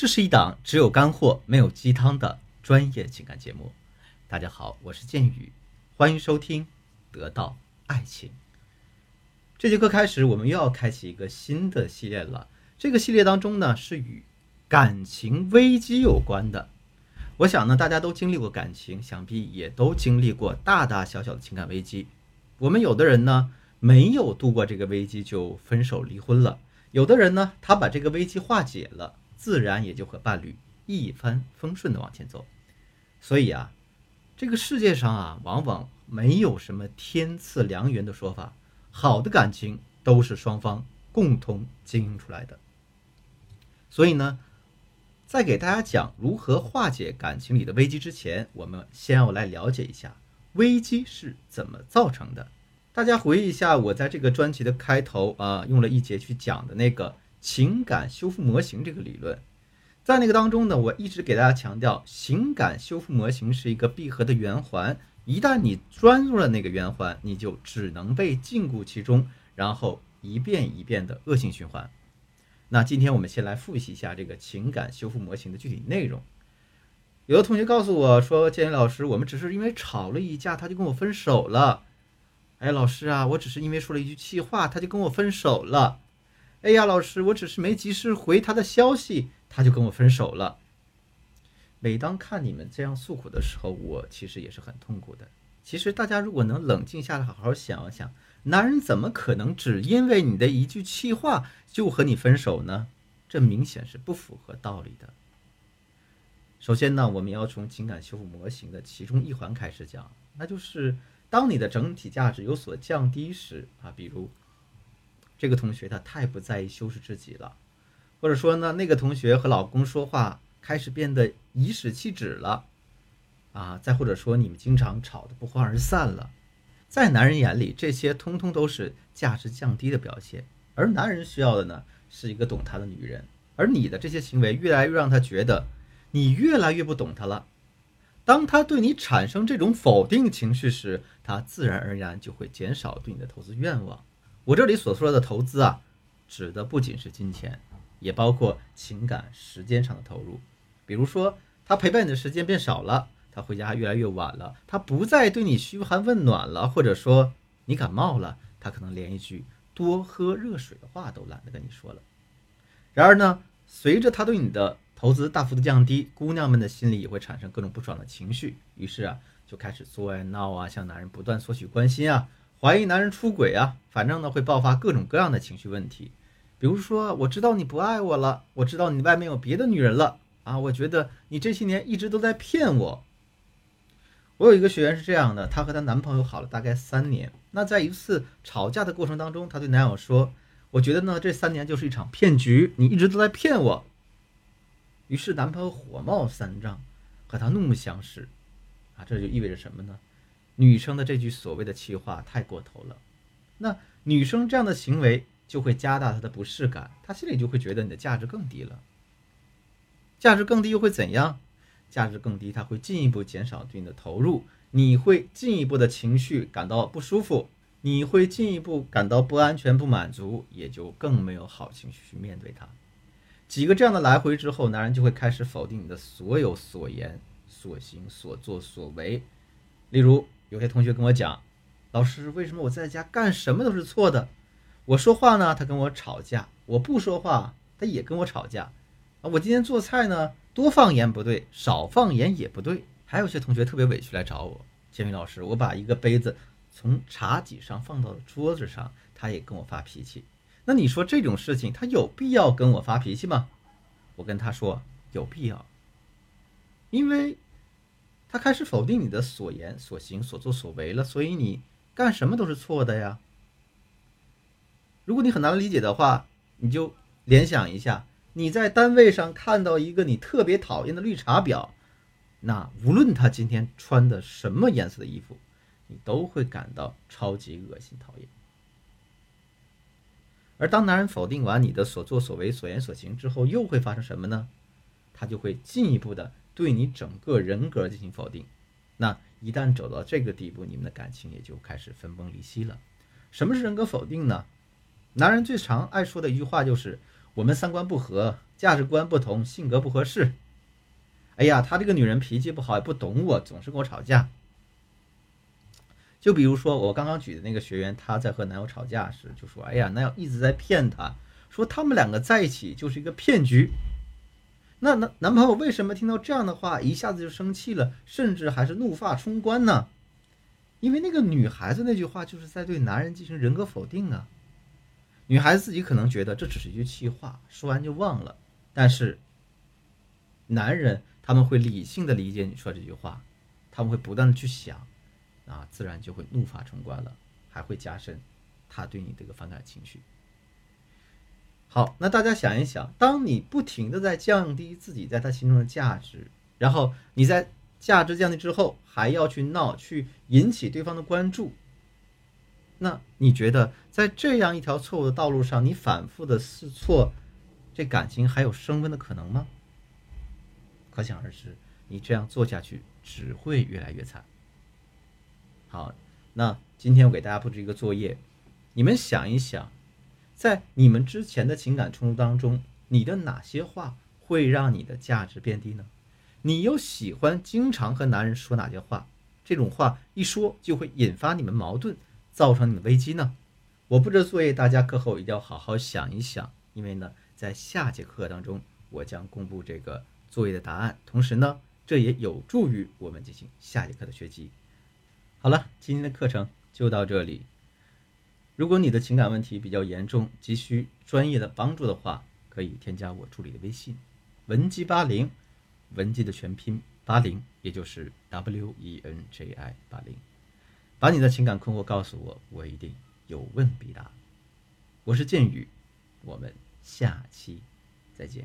这是一档只有干货没有鸡汤的专业情感节目。大家好，我是剑宇，欢迎收听《得到爱情》。这节课开始，我们又要开启一个新的系列了。这个系列当中呢，是与感情危机有关的。我想呢，大家都经历过感情，想必也都经历过大大小小的情感危机。我们有的人呢，没有度过这个危机就分手离婚了；有的人呢，他把这个危机化解了。自然也就和伴侣一帆风顺的往前走，所以啊，这个世界上啊，往往没有什么天赐良缘的说法，好的感情都是双方共同经营出来的。所以呢，在给大家讲如何化解感情里的危机之前，我们先要来了解一下危机是怎么造成的。大家回忆一下，我在这个专辑的开头啊，用了一节去讲的那个。情感修复模型这个理论，在那个当中呢，我一直给大家强调，情感修复模型是一个闭合的圆环，一旦你钻入了那个圆环，你就只能被禁锢其中，然后一遍一遍的恶性循环。那今天我们先来复习一下这个情感修复模型的具体内容。有的同学告诉我说：“建宇老师，我们只是因为吵了一架，他就跟我分手了。”哎，老师啊，我只是因为说了一句气话，他就跟我分手了。哎呀，老师，我只是没及时回他的消息，他就跟我分手了。每当看你们这样诉苦的时候，我其实也是很痛苦的。其实大家如果能冷静下来，好好想一想，男人怎么可能只因为你的一句气话就和你分手呢？这明显是不符合道理的。首先呢，我们要从情感修复模型的其中一环开始讲，那就是当你的整体价值有所降低时啊，比如。这个同学他太不在意修饰自己了，或者说呢，那个同学和老公说话开始变得颐使气指了，啊，再或者说你们经常吵得不欢而散了，在男人眼里，这些通通都是价值降低的表现，而男人需要的呢，是一个懂他的女人，而你的这些行为越来越让他觉得你越来越不懂他了。当他对你产生这种否定情绪时，他自然而然就会减少对你的投资愿望。我这里所说的投资啊，指的不仅是金钱，也包括情感、时间上的投入。比如说，他陪伴你的时间变少了，他回家越来越晚了，他不再对你嘘寒问暖了，或者说你感冒了，他可能连一句多喝热水的话都懒得跟你说了。然而呢，随着他对你的投资大幅度降低，姑娘们的心里也会产生各种不爽的情绪，于是啊，就开始作啊闹啊，向男人不断索取关心啊。怀疑男人出轨啊，反正呢会爆发各种各样的情绪问题，比如说我知道你不爱我了，我知道你外面有别的女人了啊，我觉得你这些年一直都在骗我。我有一个学员是这样的，她和她男朋友好了大概三年，那在一次吵架的过程当中，她对男友说：“我觉得呢这三年就是一场骗局，你一直都在骗我。”于是男朋友火冒三丈，和她怒目相视，啊，这就意味着什么呢？女生的这句所谓的气话太过头了，那女生这样的行为就会加大她的不适感，她心里就会觉得你的价值更低了。价值更低又会怎样？价值更低，他会进一步减少对你的投入，你会进一步的情绪感到不舒服，你会进一步感到不安全、不满足，也就更没有好情绪去面对他。几个这样的来回之后，男人就会开始否定你的所有所言、所行、所作所为，例如。有些同学跟我讲，老师，为什么我在家干什么都是错的？我说话呢，他跟我吵架；我不说话，他也跟我吵架。啊，我今天做菜呢，多放盐不对，少放盐也不对。还有些同学特别委屈来找我，建明老师，我把一个杯子从茶几上放到了桌子上，他也跟我发脾气。那你说这种事情，他有必要跟我发脾气吗？我跟他说有必要，因为。他开始否定你的所言所行所作所为了，所以你干什么都是错的呀。如果你很难理解的话，你就联想一下，你在单位上看到一个你特别讨厌的绿茶婊，那无论他今天穿的什么颜色的衣服，你都会感到超级恶心讨厌。而当男人否定完你的所作所为所言所行之后，又会发生什么呢？他就会进一步的。对你整个人格进行否定，那一旦走到这个地步，你们的感情也就开始分崩离析了。什么是人格否定呢？男人最常爱说的一句话就是：“我们三观不合，价值观不同，性格不合适。哎呀，他这个女人脾气不好，也不懂我，总是跟我吵架。就比如说我刚刚举的那个学员，她在和男友吵架时就说：“哎呀，男友一直在骗她，说他们两个在一起就是一个骗局。”那男男朋友为什么听到这样的话一下子就生气了，甚至还是怒发冲冠呢？因为那个女孩子那句话就是在对男人进行人格否定啊。女孩子自己可能觉得这只是一句气话，说完就忘了，但是男人他们会理性的理解你说这句话，他们会不断的去想。啊，自然就会怒发冲冠了，还会加深他对你这个反感情绪。好，那大家想一想，当你不停的在降低自己在他心中的价值，然后你在价值降低之后还要去闹，去引起对方的关注，那你觉得在这样一条错误的道路上，你反复的试错，这感情还有升温的可能吗？可想而知，你这样做下去只会越来越惨。好，那今天我给大家布置一个作业，你们想一想，在你们之前的情感冲突当中，你的哪些话会让你的价值变低呢？你又喜欢经常和男人说哪些话？这种话一说就会引发你们矛盾，造成你们危机呢？我布置作业，大家课后一定要好好想一想，因为呢，在下节课当中我将公布这个作业的答案，同时呢，这也有助于我们进行下节课的学习。好了，今天的课程就到这里。如果你的情感问题比较严重，急需专业的帮助的话，可以添加我助理的微信“文姬八零”，文姬的全拼八零，也就是 W E N J I 八零，把你的情感困惑告诉我，我一定有问必答。我是剑宇，我们下期再见。